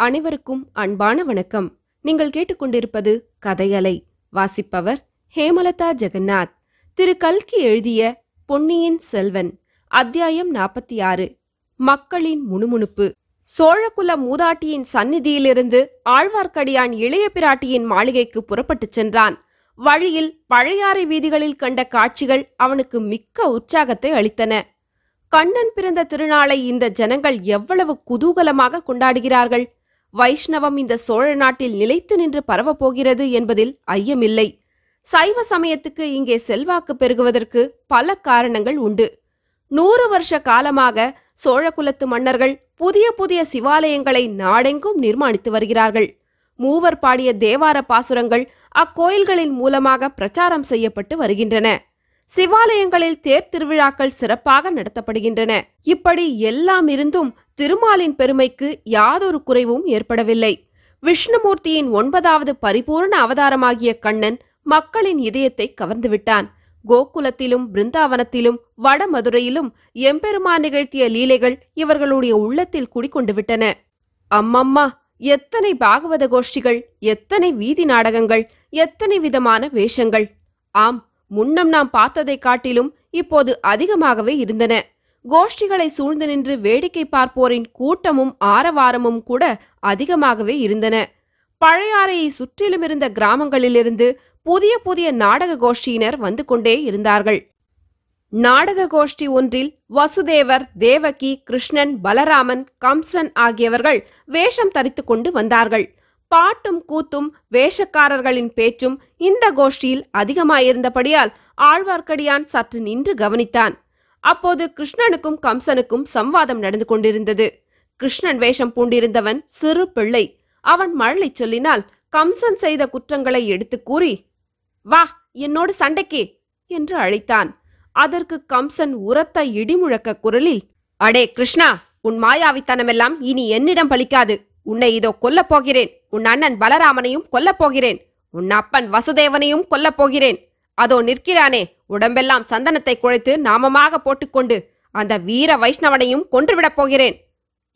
அனைவருக்கும் அன்பான வணக்கம். நீங்கள் கேட்டுக்கொண்டிருப்பது கதையலை வாசிப்பவர் ஹேமலதா ஜெகநாத். திரு. கல்கி எழுதிய பொன்னியின் செல்வன் அத்தியாயம் நாற்பத்தி ஆறு மக்களின் முணுமுணுப்பு. சோழகுல மூதாட்டியின் சந்நிதியிலிருந்து ஆழ்வார்க்கடியான் இளைய பிராட்டியின் மாளிகைக்கு புறப்பட்டுச் சென்றான். வழியில் பழையாறை வீதிகளில் கண்ட காட்சிகள் அவனுக்கு மிக்க உற்சாகத்தை அளித்தன. கண்ணன் பிறந்த திருநாளை இந்த ஜனங்கள் எவ்வளவு குதூகலமாக கொண்டாடுகிறார்கள்! வைஷ்ணவம் இந்த சோழ நாட்டில் நிலைத்து நின்று பரவப் போகிறது என்பதில் ஐயமில்லை. சைவ சமயத்துக்கு இங்கே செல்வாக்கு பெருகுவதற்கு பல காரணங்கள் உண்டு. நூறு வருஷ காலமாக சோழகுலத்து மன்னர்கள் புதிய புதிய சிவாலயங்களை நாடெங்கும் நிர்மாணித்து வருகிறார்கள். மூவர் பாடிய தேவார பாசுரங்கள் அக்கோயில்களின் மூலமாக பிரச்சாரம் செய்யப்பட்டு வருகின்றன. சிவாலயங்களில் தேர் திருவிழாக்கள் சிறப்பாக நடத்தப்படுகின்றன. இப்படி எல்லாம் இருந்தும் திருமாலின் பெருமைக்கு யாதொரு குறைவும் ஏற்படவில்லை. விஷ்ணுமூர்த்தியின் ஒன்பதாவது பரிபூர்ண அவதாரமாகிய கண்ணன் மக்களின் இதயத்தை கவர்ந்துவிட்டான் கோகுலத்திலும் பிருந்தாவனத்திலும் வடமதுரையிலும் எம்பெருமான் நிகழ்த்திய லீலைகள் இவர்களுடைய உள்ளத்தில் குடிக்கொண்டு விட்டன. அம்மம்மா எத்தனை பாகவத கோஷ்டிகள் எத்தனை வீதி நாடகங்கள் எத்தனை விதமான வேஷங்கள். ஆம் முன்னம் நாம் பார்த்ததைக் காட்டிலும் இப்போது அதிகமாகவே இருந்தன. கோஷ்டிகளை சூழ்ந்து நின்று வேடிக்கை பார்ப்போரின் கூட்டமும் ஆரவாரமும் கூட அதிகமாகவே இருந்தன. பழையாறையை சுற்றிலும் இருந்த கிராமங்களிலிருந்து புதிய புதிய நாடக கோஷ்டியினர் வந்து கொண்டே இருந்தார்கள். நாடக கோஷ்டி ஒன்றில் வசுதேவர் தேவகி கிருஷ்ணன் பலராமன் கம்சன் ஆகியவர்கள் வேஷம் தரித்துக் கொண்டு வந்தார்கள். பாட்டும் கூத்தும் வேஷக்காரர்களின் பேச்சும் இந்த கோஷ்டியில் அதிகமாயிருந்தபடியால் ஆழ்வார்க்கடியான் சற்று நின்று கவனித்தான். அப்போது கிருஷ்ணனுக்கும் கம்சனுக்கும் சம்வாதம் நடந்து கொண்டிருந்தது. கிருஷ்ணன் வேஷம் பூண்டிருந்தவன் சிறு பிள்ளை. அவன் மழலை சொல்லினால் கம்சன் செய்த குற்றங்களை எடுத்துக் கூறி வா என்னோடு சண்டைக்கு என்று அழைத்தான். அதற்கு கம்சன் உரத்த இடிமுழக்க குரலில் அடே கிருஷ்ணா உன் மாயாவித்தனமெல்லாம் இனி என்னிடம் பலிக்காது. உன்னை இதோ கொல்லப் போகிறேன். உன் அண்ணன் பலராமனையும் கொல்லப் போகிறேன். உன் அப்பன் வசுதேவனையும் கொல்லப் போகிறேன். அதோ நிற்கிறானே. உடம்பெல்லாம் சந்தனத்தை குழைத்து நாமமாக போட்டுக்கொண்டு அந்த வீர வைஷ்ணவனையும் கொன்றுவிடப் போகிறேன்.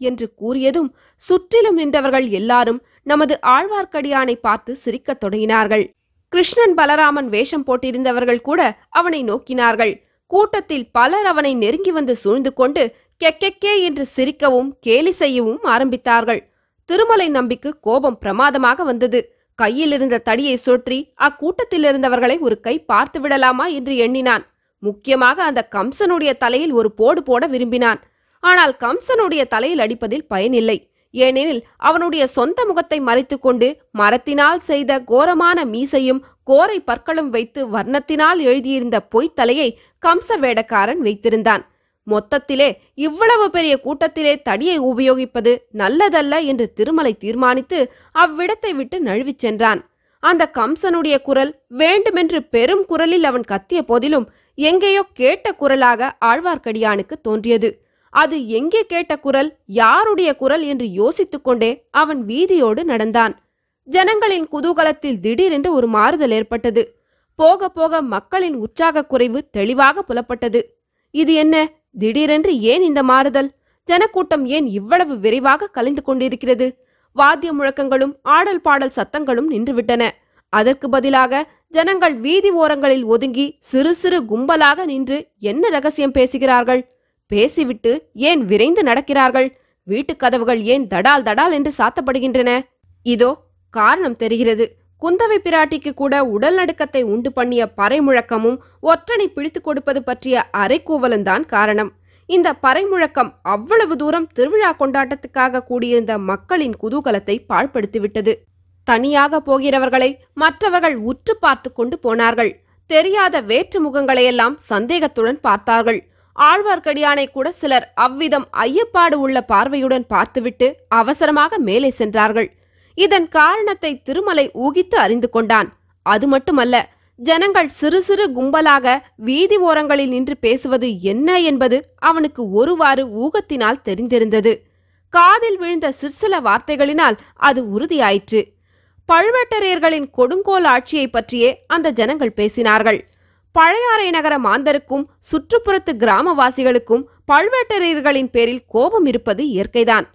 என்று கூறியதும் சுற்றிலும் நின்றவர்கள் எல்லாரும் நமது ஆழ்வார்க்கடியானை பார்த்து சிரிக்கத் தொடங்கினார்கள். கிருஷ்ணன் பலராமன் வேஷம் போட்டிருந்தவர்கள் கூட அவனை நோக்கினார்கள். கூட்டத்தில் பலர் அவனை நெருங்கி வந்து சூழ்ந்து கொண்டு கெக்கெக்கே என்று சிரிக்கவும் கேலி செய்யவும் ஆரம்பித்தார்கள். திருமலை நம்பிக்கு கோபம் பிரமாதமாக வந்தது. கையில் இருந்த தடியை சுற்றி அக்கூட்டத்தில் இருந்தவர்களை ஒரு கை பார்த்து விடலாமா என்று எண்ணினான். முக்கியமாக அந்த கம்சனுடைய தலையில் ஒரு போடு போட விரும்பினான். ஆனால் கம்சனுடைய தலையில் அடிப்பதில் பயனில்லை. ஏனெனில் அவனுடைய சொந்த முகத்தை மறைத்துக்கொண்டு மரத்தினால் செய்த கோரமான மீசையும் கோரை பற்களும் வைத்து வர்ணத்தினால் எழுதியிருந்த பொய்த் தலையை கம்ச வேடக்காரன் வைத்திருந்தான். மொத்தத்திலே இவ்வளவு பெரிய கூட்டத்திலே தடியை உபயோகிப்பது நல்லதல்ல என்று திருமலை தீர்மானித்து அவ்விடத்தை விட்டு நழுவிச் சென்றான். அந்த கம்சனுடைய குரல் வேண்டுமென்று பெரும் குரலில் அவன் கத்திய போதிலும் எங்கேயோ கேட்ட குரலாக ஆழ்வார்க்கடியானுக்கு தோன்றியது. அது எங்கே கேட்ட குரல் யாருடைய குரல் என்று யோசித்துக்கொண்டே அவன் வீதியோடு நடந்தான். ஜனங்களின் குதூகலத்தில் திடீரென்று ஒரு மாறுதல் ஏற்பட்டது. போக போக மக்களின் உற்சாகக் குறைவு தெளிவாக புலப்பட்டது. இது என்ன? திடீரென்று ஏன் இந்த மாறுதல்? ஜனக்கூட்டம் ஏன் இவ்வளவு விரைவாக கலைந்து கொண்டிருக்கிறது? வாத்திய முழக்கங்களும் ஆடல் பாடல் சத்தங்களும் நின்றுவிட்டன. அதற்கு பதிலாக ஜனங்கள் வீதி ஓரங்களில் ஒதுங்கி சிறு சிறு கும்பலாக நின்று என்ன ரகசியம் பேசுகிறார்கள்? பேசிவிட்டு ஏன் விரைந்து நடக்கிறார்கள்? வீட்டுக் கதவுகள் ஏன் தடால் தடால் என்று சாத்தப்படுகின்றன? இதோ காரணம் தெரிகிறது. குந்தவை பிராட்டிக்கு கூட உடல் நடுக்கத்தை உண்டு பண்ணிய பறை முழக்கமும் ஒற்றனை பிடித்துக் கொடுப்பது பற்றிய அரைக்கூவலும்தான் காரணம். இந்த பறை முழக்கம் அவ்வளவு தூரம் திருவிழா கொண்டாட்டத்துக்காக கூடியிருந்த மக்களின் குதூகலத்தை பாழ்படுத்திவிட்டது. தனியாக போகிறவர்களை மற்றவர்கள் உற்று பார்த்து கொண்டு போனார்கள். தெரியாத வேற்று முகங்களையெல்லாம் சந்தேகத்துடன் பார்த்தார்கள். ஆழ்வார்க்கடியானை கூட சிலர் அவ்விதம் ஐயப்பாடு உள்ள பார்வையுடன் பார்த்துவிட்டு அவசரமாக மேலே சென்றார்கள். இதன் காரணத்தை திருமலை ஊகித்து அறிந்து கொண்டான். அது மட்டுமல்ல ஜனங்கள் சிறு சிறு கும்பலாக வீதி ஓரங்களில் நின்று பேசுவது என்ன என்பது அவனுக்கு ஒருவாறு ஊகத்தினால் தெரிந்திருந்தது. காதில் விழுந்த சிற்சில வார்த்தைகளினால் அது உறுதியாயிற்று. பழுவேட்டரையர்களின் கொடுங்கோல் ஆட்சியைப் பற்றியே அந்த ஜனங்கள் பேசினார்கள். பழையாறை நகர மாந்தருக்கும் சுற்றுப்புறத்து கிராமவாசிகளுக்கும் பழுவேட்டரையர்களின் பேரில் கோபம் இருப்பது இயற்கைதான்.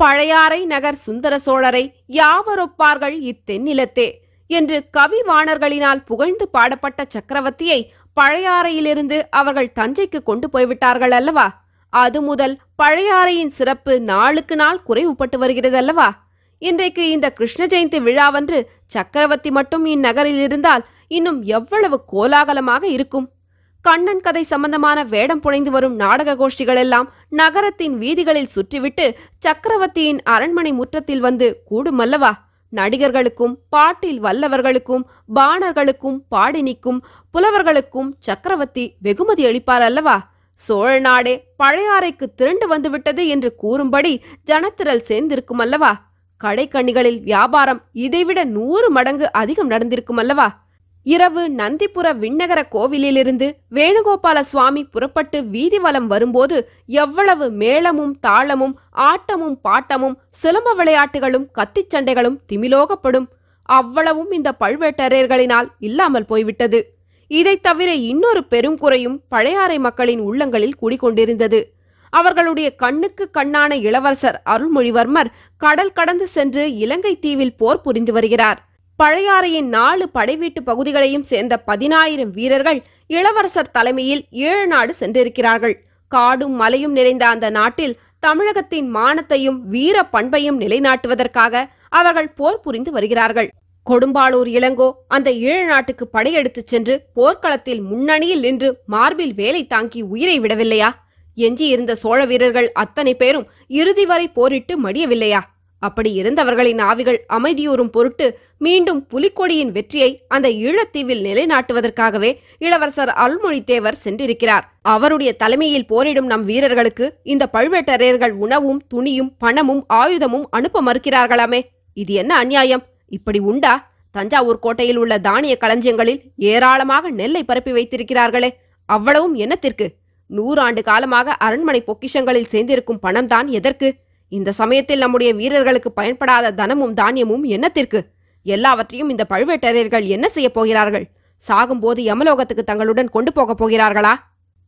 பழையாறை நகர் சுந்தர சோழரை யாவரொப்பார்கள் இத்தென்னிலத்தே என்று கவிவாணர்களினால் புகழ்ந்து பாடப்பட்ட சக்கரவர்த்தியை பழையாறையிலிருந்து அவர்கள் தஞ்சைக்கு கொண்டு போய்விட்டார்கள் அல்லவா? அது முதல் பழையாறையின் சிறப்பு நாளுக்கு நாள் குறைவுபட்டு வருகிறது அல்லவா இன்றைக்கு இந்த கிருஷ்ண ஜெயந்தி விழாவன்று சக்கரவர்த்தி மட்டும் இந்நகரில் இருந்தால் இன்னும் எவ்வளவு கோலாகலமாக இருக்கும்? கண்ணன் கதை சம்பந்தமான வேடம் புனைந்து வரும் நாடக கோஷ்டிகள் எல்லாம் நகரத்தின் வீதிகளில் சுற்றிவிட்டு சக்கரவர்த்தியின் அரண்மனை முற்றத்தில் வந்து கூடுமல்லவா நடிகர்களுக்கும் பாட்டில் வல்லவர்களுக்கும் பாணர்களுக்கும் பாடினிக்கும் புலவர்களுக்கும் சக்கரவர்த்தி வெகுமதி அளிப்பார் அல்லவா? சோழ நாடே பழையாறைக்கு திரண்டு வந்துவிட்டது என்று கூறும்படி ஜனத்திரள் சேர்ந்திருக்கும் அல்லவா? கடைக்கண்ணிகளில் வியாபாரம் இதைவிட நூறு மடங்கு அதிகம் நடந்திருக்கும் அல்லவா? இரவு நந்திபுர விண்ணகர கோவிலிலிருந்து வேணுகோபால சுவாமி புறப்பட்டு வீதி வலம் வரும்போது எவ்வளவு மேளமும் தாளமும் ஆட்டமும் பாட்டமும் சிலம்ப விளையாட்டுகளும் கத்திச் சண்டைகளும் திமிலோகப்படும். அவ்வளவும் இந்த பழுவேட்டரையர்களினால் இல்லாமல் போய்விட்டது. இதைத் தவிர இன்னொரு பெரும் குறையும் பழையாறை மக்களின் உள்ளங்களில் குடிகொண்டிருந்தது அவர்களுடைய கண்ணுக்கு கண்ணான இளவரசர் அருள்மொழிவர்மர் கடல் கடந்து சென்று இலங்கை தீவில் போர் புரிந்து வருகிறார். பழையாறையின் நாலு படைவீட்டு பகுதிகளையும் சேர்ந்த பதினாயிரம் வீரர்கள் இளவரசர் தலைமையில் ஏழு நாடு சென்றிருக்கிறார்கள். காடும் மலையும் நிறைந்த அந்த நாட்டில் தமிழகத்தின் மானத்தையும் வீர பண்பையும் நிலைநாட்டுவதற்காக அவர்கள் போர் புரிந்து வருகிறார்கள். கொடும்பாளூர் இளங்கோ அந்த ஏழு நாட்டுக்கு படையெடுத்துச் சென்று போர்க்களத்தில் முன்னணியில் நின்று மார்பில் வேலை தாங்கி உயிரை விடவில்லையா? எஞ்சியிருந்த சோழ வீரர்கள் அத்தனை பேரும் இறுதி வரை போரிட்டு மடியவில்லையா? அப்படி இருந்தவர்களின் ஆவிகள் அமைதியூறும் பொருட்டு மீண்டும் புலிக்கொடியின் வெற்றியை அந்த ஈழத்தீவில் நிலைநாட்டுவதற்காகவே இளவரசர் அல்மொழித்தேவர் சென்றிருக்கிறார். அவருடைய தலைமையில் போரிடும் நம் வீரர்களுக்கு இந்த பழுவேட்டரையர்கள் உணவும் துணியும் பணமும் ஆயுதமும் அனுப்ப மறுக்கிறார்களாமே. இது என்ன அநியாயம்? இப்படி உண்டா? தஞ்சாவூர் கோட்டையில் உள்ள தானிய களஞ்சியங்களில் ஏராளமாக நெல்லை பரப்பி வைத்திருக்கிறார்களே. அவ்வளவும் என்னத்திற்கு? நூறாண்டு காலமாக அரண்மனை பொக்கிஷங்களில் சேர்ந்திருக்கும் பணம்தான் எதற்கு? இந்த சமயத்தில் நம்முடைய வீரர்களுக்கு பயன்படாத தனமும் தானியமும் என்னத்திற்கு? எல்லாவற்றையும் இந்த பழுவேட்டரையர்கள் என்ன செய்யப் போகிறார்கள்? சாகும்போது யமலோகத்துக்கு தங்களுடன் கொண்டு போகப் போகிறார்களா?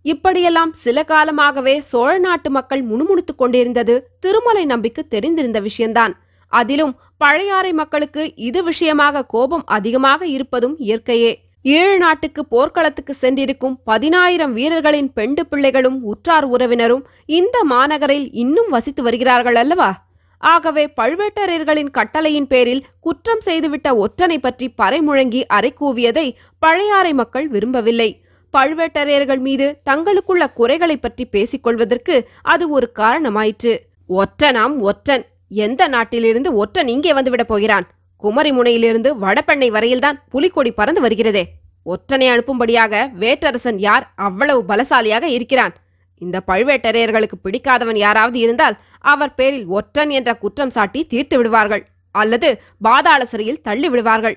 இப்படியெல்லாம் சில காலமாகவே சோழ நாட்டு மக்கள் முணுமுணுத்துக் கொண்டிருந்தது திருமலை நம்பிக்கு தெரிந்திருந்த விஷயம்தான். அதிலும் பழையாறை மக்களுக்கு இது விஷயமாக கோபம் அதிகமாக இருப்பதும் இயற்கையே. ஈழ நாட்டுக்கு போர்க்களத்துக்கு சென்றிருக்கும் பதினாயிரம் வீரர்களின் பெண்டு பிள்ளைகளும் உற்றார் உறவினரும் இந்த மாநகரில் இன்னும் வசித்து வருகிறார்கள் அல்லவா? ஆகவே பழுவேட்டரையர்களின் கட்டளையின் பேரில் குற்றம் செய்துவிட்ட ஒற்றனை பற்றி பறைமுழங்கி அரைக்கூவியதை பழையாறை மக்கள் விரும்பவில்லை. பழுவேட்டரையர்கள் மீது தங்களுக்குள்ள குறைகளைப் பற்றி பேசிக் கொள்வதற்கு அது ஒரு காரணமாயிற்று. ஒற்றனாம் ஒற்றன். எந்த நாட்டிலிருந்து ஒற்றன் இங்கே வந்துவிடப் போகிறான்? குமரிமுனையிலிருந்து வடபெண்ணை வரையில்தான் புலிக்கொடி பறந்து வருகிறதே. ஒற்றனை அனுப்பும்படியாக வேட்டரசன் யார் அவ்வளவு பலசாலியாக இருக்கிறான். இந்த பழுவேட்டரையர்களுக்கு பிடிக்காதவன் யாராவது இருந்தால் அவர் பேரில் ஒற்றன் என்ற குற்றம் சாட்டி தீர்த்து விடுவார்கள் அல்லது பாதாள சிறையில் தள்ளி விடுவார்கள்.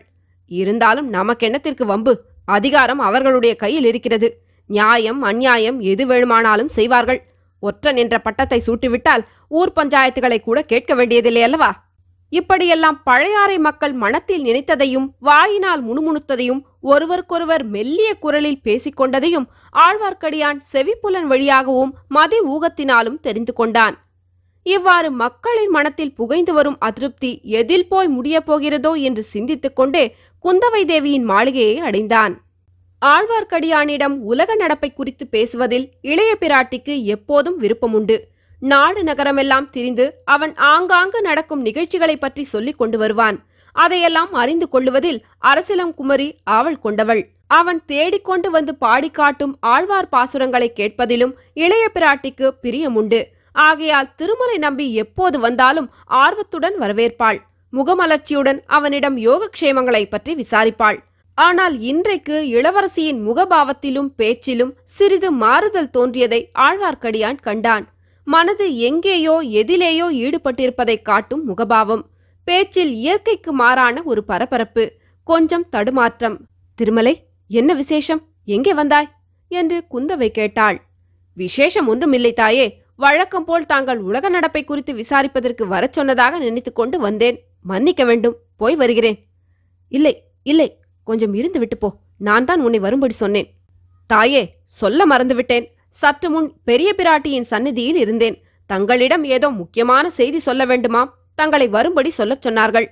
இருந்தாலும் நமக்கெண்ணத்திற்கு வம்பு? அதிகாரம் அவர்களுடைய கையில் இருக்கிறது. நியாயம் அந்நியாயம் எது வேணுமானாலும் செய்வார்கள். ஒற்றன் என்ற பட்டத்தை சூட்டிவிட்டால் ஊர் பஞ்சாயத்துகளை கூட கேட்க வேண்டியதில்லை அல்லவா? இப்படியெல்லாம் பழையாறை மக்கள் மனத்தில் நினைத்ததையும் வாயினால் முணுமுணுத்ததையும் ஒருவருக்கொருவர் மெல்லிய குரலில் பேசிக்கொண்டதையும் ஆழ்வார்க்கடியான் செவிப்புலன் வழியாகவும் மதி ஊகத்தினாலும் தெரிந்து கொண்டான். இவ்வாறு மக்களின் மனத்தில் புகைந்து வரும் அதிருப்தி எதில் போய் முடியப் போகிறதோ என்று சிந்தித்துக் கொண்டே குந்தவை தேவியின் மாளிகையை அடைந்தான். ஆழ்வார்க்கடியானிடம் உலக நடப்பை குறித்து பேசுவதில் இளைய பிராட்டிக்கு எப்போதும் விருப்பமுண்டு. நாடு நகரமெல்லாம் திரிந்து அவன் ஆங்காங்கு நடக்கும் நிகழ்ச்சிகளைப் பற்றி சொல்லிக் கொண்டு வருவான். அதையெல்லாம் அறிந்து கொள்ளுவதில் அரசிலம் குமரி ஆவல் கொண்டவள். அவன் தேடிக்கொண்டு வந்து பாடிக்காட்டும் ஆழ்வார் பாசுரங்களை கேட்பதிலும் இளைய பிராட்டிக்கு பிரியமுண்டு. ஆகையால் திருமலை நம்பி எப்போது வந்தாலும் ஆர்வத்துடன் வரவேற்பாள். முகமலர்ச்சியுடன் அவனிடம் யோகக்ஷேமங்களை பற்றி விசாரிப்பாள். ஆனால் இன்றைக்கு இளவரசியின் முகபாவத்திலும் பேச்சிலும் சிறிது மாறுதல் தோன்றியதை ஆழ்வார்க்கடியான் கண்டான். மனது எங்கேயோ எதிலேயோ ஈடுபட்டிருப்பதைக் காட்டும் முகபாவம். பேச்சில் இயற்கைக்கு மாறான ஒரு பரபரப்பு கொஞ்சம் தடுமாற்றம். திருமலை என்ன விசேஷம்? எங்கே வந்தாய்? என்று குந்தவை கேட்டாள். விசேஷம் ஒன்றுமில்லை தாயே. வழக்கம் போல் தாங்கள் உலக நடப்பை குறித்து விசாரிப்பதற்கு வரச் சொன்னதாக நினைத்துக் கொண்டு வந்தேன். மன்னிக்க வேண்டும். போய் வருகிறேன். இல்லை இல்லை. கொஞ்சம் இருந்து விட்டு போ. நான் தான் உன்னை வரும்படி சொன்னேன். தாயே சொல்ல மறந்துவிட்டேன். சற்று முன் பெரிய பிராட்டியின் சந்நிதியில் இருந்தேன். தங்களிடம் ஏதோ முக்கியமான செய்தி சொல்ல வேண்டுமாம். தங்களை வரும்படி சொல்லச் சொன்னார்கள்.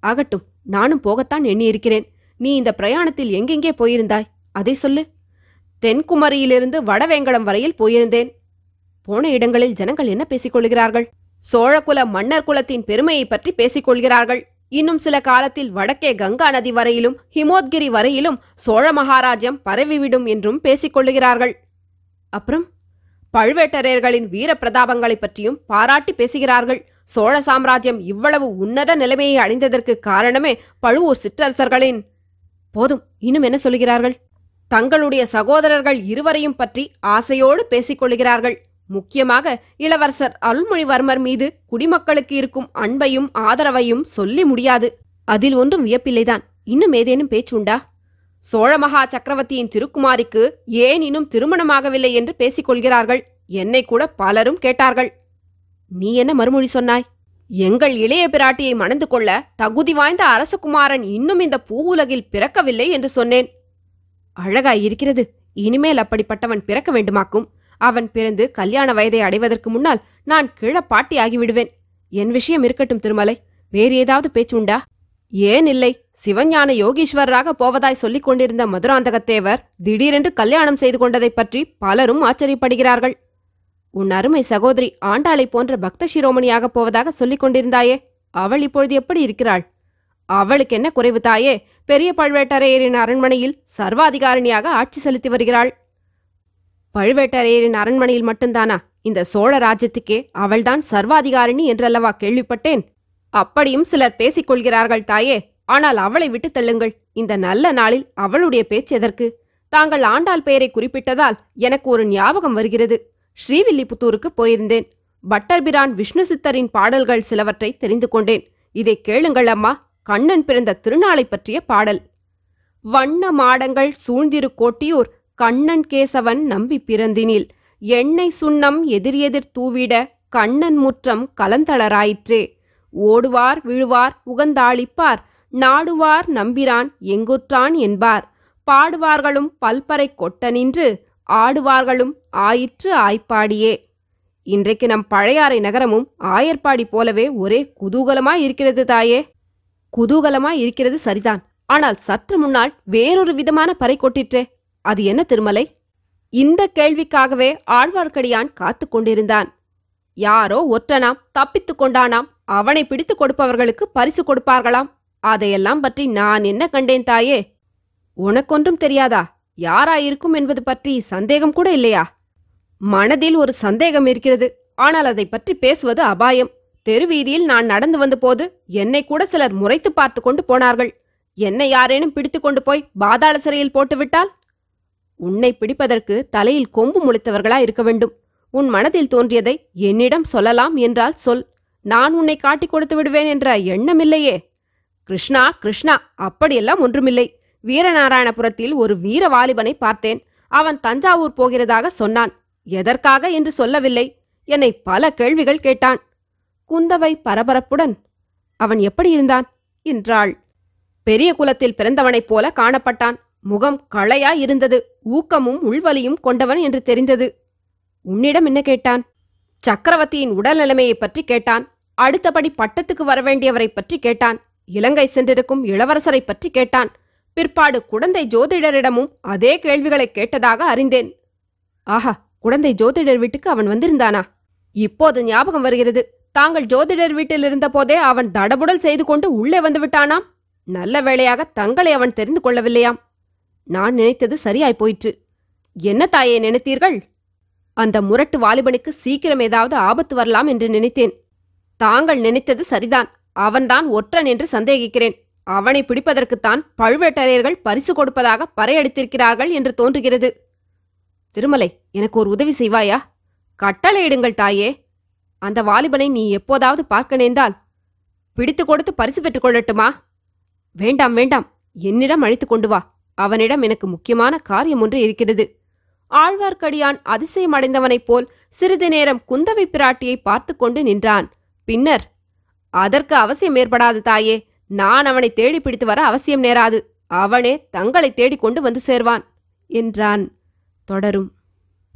ஆகட்டும் நானும் போகத்தான் எண்ணியிருக்கிறேன். நீ இந்த பிரயாணத்தில் எங்கெங்கே போயிருந்தாய்? அதை சொல்லு. தென்குமரியிலிருந்து வடவேங்கடம் வரையில் போயிருந்தேன். போன இடங்களில் ஜனங்கள் என்ன பேசிக் கொள்கிறார்கள் சோழகுல மன்னர் குலத்தின் பெருமையை பற்றி பேசிக் கொள்கிறார்கள் இன்னும் சில காலத்தில் வடக்கே கங்கா நதி வரையிலும் ஹிமோத்கிரி வரையிலும் சோழ மகாராஜ்யம் பரவிவிடும் என்றும் பேசிக் கொள்ளுகிறார்கள் அப்புறம்? பழுவேட்டரையர்களின் வீர பிரதாபங்களைப் பற்றியும் பாராட்டி பேசுகிறார்கள். சோழ சாம்ராஜ்யம் இவ்வளவு உன்னத நிலைமையை அடைந்ததற்கு காரணமே பழுவூர் சிற்றரசர்களின். போதும் இன்னும் என்ன சொல்கிறார்கள் தங்களுடைய சகோதரர்கள் இருவரையும் பற்றி ஆசையோடு பேசிக் கொள்கிறார்கள் முக்கியமாக இளவரசர் அருள்மொழிவர்மர் மீது குடிமக்களுக்கு இருக்கும் அன்பையும் ஆதரவையும் சொல்லி முடியாது. அதில் ஒன்றும் வியப்பில்லைதான். இன்னும் ஏதேனும் பேச்சுண்டா? சோழ மகா சக்கரவர்த்தியின் திருக்குமாரிக்கு ஏன் இன்னும் திருமணமாகவில்லை என்று பேசிக் கொள்கிறார்கள் என்னை கூட பலரும் கேட்டார்கள். நீ என்ன மறுமொழி சொன்னாய்? எங்கள் இளைய பிராட்டியை மணந்து கொள்ள தகுதி வாய்ந்த அரசகுமாரன் இன்னும் இந்த பூவுலகில் பிறக்கவில்லை என்று சொன்னேன். அழகாய் இருக்கிறது. இனிமேல் அப்படிப்பட்டவன் பிறக்க வேண்டுமாக்கும். அவன் பிறந்து கல்யாண வயதை அடைவதற்கு முன்னால் நான் கிழப்பாட்டி ஆகிவிடுவேன் என் விஷயம் இருக்கட்டும் திருமலை. வேறு ஏதாவது பேச்சு உண்டா? ஏன் இல்லை? சிவஞான யோகீஸ்வரராக போவதாய் சொல்லிக் கொண்டிருந்த மதுராந்தகத்தேவர் திடீரென்று கல்யாணம் செய்து கொண்டதைப் பற்றி பலரும் ஆச்சரியப்படுகிறார்கள். உன் அருமை சகோதரி ஆண்டாளை போன்ற பக்த சிரோமணியாகப் போவதாக சொல்லிக் கொண்டிருந்தாயே அவள் இப்பொழுது எப்படி இருக்கிறாள்? அவளுக்கு என்ன குறைவு தாயே? பெரிய பழுவேட்டரையரின் அரண்மனையில் சர்வாதிகாரிணியாக ஆட்சி செலுத்தி வருகிறாள். பழுவேட்டரையரின் அரண்மனையில் மட்டும்தானா? இந்த சோழ ராஜ்யத்துக்கே அவள்தான் சர்வாதிகாரிணி என்றல்லவா கேள்விப்பட்டேன்? அப்படியும் சிலர் பேசிக் கொள்கிறார்கள் தாயே. ஆனால் அவளை விட்டுத் தள்ளுங்கள். இந்த நல்ல நாளில் அவளுடைய பேச்சு எதற்கு? தாங்கள் ஆண்டாள் பெயரை குறிப்பிட்டதால் எனக்கு ஒரு ஞாபகம் வருகிறது. ஸ்ரீவில்லிபுத்தூருக்கு போயிருந்தேன். பட்டர்பிரான் விஷ்ணு சித்தரின் பாடல்கள் சிலவற்றை தெரிந்து கொண்டேன். இதை கேளுங்கள் அம்மா. கண்ணன் பிறந்த திருநாளைப் பற்றிய பாடல். வண்ண மாடங்கள் சூழ்ந்திரு கோட்டியூர் கண்ணன் கேசவன் நம்பி பிறந்தினில். எண்ணெய் சுண்ணம் எதிர் எதிர் தூவிட கண்ணன் முற்றம் கலந்தளராயிற்றே. ஓடுவார் விழுவார் உகந்தாளிப்பார். நாடுவார் நம்பிரான் எங்குற்றான் என்பார். பாடுவார்களும் பல்பறை கொட்ட நின்று ஆடுவார்களும் ஆயிற்று ஆய்ப்பாடியே. இன்றைக்கு நம் பழையாறை நகரமும் ஆயர்பாடி போலவே ஒரே குதூகலமாய் இருக்கிறது தாயே. குதூகலமாய் இருக்கிறது சரிதான். ஆனால் சற்று முன்னால் வேறொரு விதமான பறை கொட்டிற்றே. அது என்ன திருமலை? இந்த கேள்விக்காகவே ஆழ்வார்க்கடியான் காத்துக் கொண்டிருந்தான். யாரோ ஒற்றனாம் தப்பித்துக் கொண்டானாம் அவனை பிடித்துக் கொடுப்பவர்களுக்கு பரிசு கொடுப்பார்களாம். அதையெல்லாம் பற்றி நான் என்ன கண்டேன் தாயே? உனக்கொன்றும் தெரியாதா? யாராயிருக்கும் என்பது பற்றி சந்தேகம் கூட இல்லையா? மனதில் ஒரு சந்தேகம் இருக்கிறது. ஆனால் அதை பற்றி பேசுவது அபாயம். தெருவீதியில் நான் நடந்து வந்தபோது என்னை கூட சிலர் முறைத்து பார்த்து கொண்டு போனார்கள். என்னை யாரேனும் பிடித்து கொண்டு போய் பாதாள சிறையில் போட்டுவிட்டால் உன்னை பிடிப்பதற்கு தலையில் கொம்பு முளைத்தவர்களா இருக்க வேண்டும். உன் மனதில் தோன்றியதை என்னிடம் சொல்லலாம் என்றால் சொல். நான் உன்னை காட்டிக் கொடுத்து விடுவேன் என்ற எண்ணமில்லையே கிருஷ்ணா கிருஷ்ணா அப்படியெல்லாம் ஒன்றுமில்லை. வீரநாராயணபுரத்தில் ஒரு வீர வாலிபனை பார்த்தேன். அவன் தஞ்சாவூர் போகிறதாக சொன்னான். எதற்காக? என்று சொல்லவில்லை. என்னை பல கேள்விகள் கேட்டான். குந்தவை பரபரப்புடன் அவன் எப்படி இருந்தான்? என்றாள். பெரிய குலத்தில் பிறந்தவனைப் போல காணப்பட்டான். முகம் களையா இருந்தது. ஊக்கமும் உள்வலியும் கொண்டவன் என்று தெரிந்தது. உன்னிடம் என்ன கேட்டான்? சக்கரவர்த்தியின் உடல் நிலைமையைப் பற்றி கேட்டான். அடுத்தபடி பட்டத்துக்கு வரவேண்டியவரைப் பற்றி கேட்டான். இலங்கை சென்றிருக்கும் இளவரசரைப் பற்றி கேட்டான். பிற்பாடு குடந்தை ஜோதிடரிடமும் அதே கேள்விகளை கேட்டதாக அறிந்தேன். ஆஹா குடந்தை ஜோதிடர் வீட்டுக்கு அவன் வந்திருந்தானா? இப்போது ஞாபகம் வருகிறது. தாங்கள் ஜோதிடர் வீட்டில் இருந்தபோதே அவன் தடபுடல் செய்து கொண்டு உள்ளே வந்து விட்டானாம். நல்ல வேளையாக தங்களை அவன் தெரிந்து கொள்ளவில்லையாம். நான் நினைத்தது சரியாய் போயிற்று. என்ன தாயே நினைத்தீர்கள்? அந்த முரட்டு வாலிபனுக்கு சீக்கிரம் ஏதாவது ஆபத்து வரலாம் என்று நினைத்தேன். தாங்கள் நினைத்தது சரிதான். அவன்தான் ஒற்றன் என்று சந்தேகிக்கிறேன். அவனை பிடிப்பதற்குத்தான் பழுவேட்டரையர்கள் பரிசு கொடுப்பதாக பறையடித்திருக்கிறார்கள் என்று தோன்றுகிறது. திருமலை எனக்கு ஒரு உதவி செய்வாயா? கட்டளையிடுங்கள் தாயே. அந்த வாலிபனை நீ எப்போதாவது பார்க்க நேர்ந்தால் பிடித்து கொடுத்து பரிசு பெற்றுக் கொள்ளட்டுமா? வேண்டாம் வேண்டாம். என்னிடம் அழைத்து கொண்டு வா. அவனிடம் எனக்கு முக்கியமான காரியம் ஒன்று இருக்கிறது. ஆழ்வார்க்கடியான் அதிசயமடைந்தவனைப் போல் சிறிது நேரம் குந்தவை பிராட்டியை பார்த்து கொண்டு நின்றான். பின்னர் அதற்கு அவசியம் ஏற்படாது தாயே. நான் அவனை தேடி பிடித்து வர அவசியம் நேராது. அவனே தங்களை தேடிக்கொண்டு வந்து சேர்வான் என்றான் தொடரும்.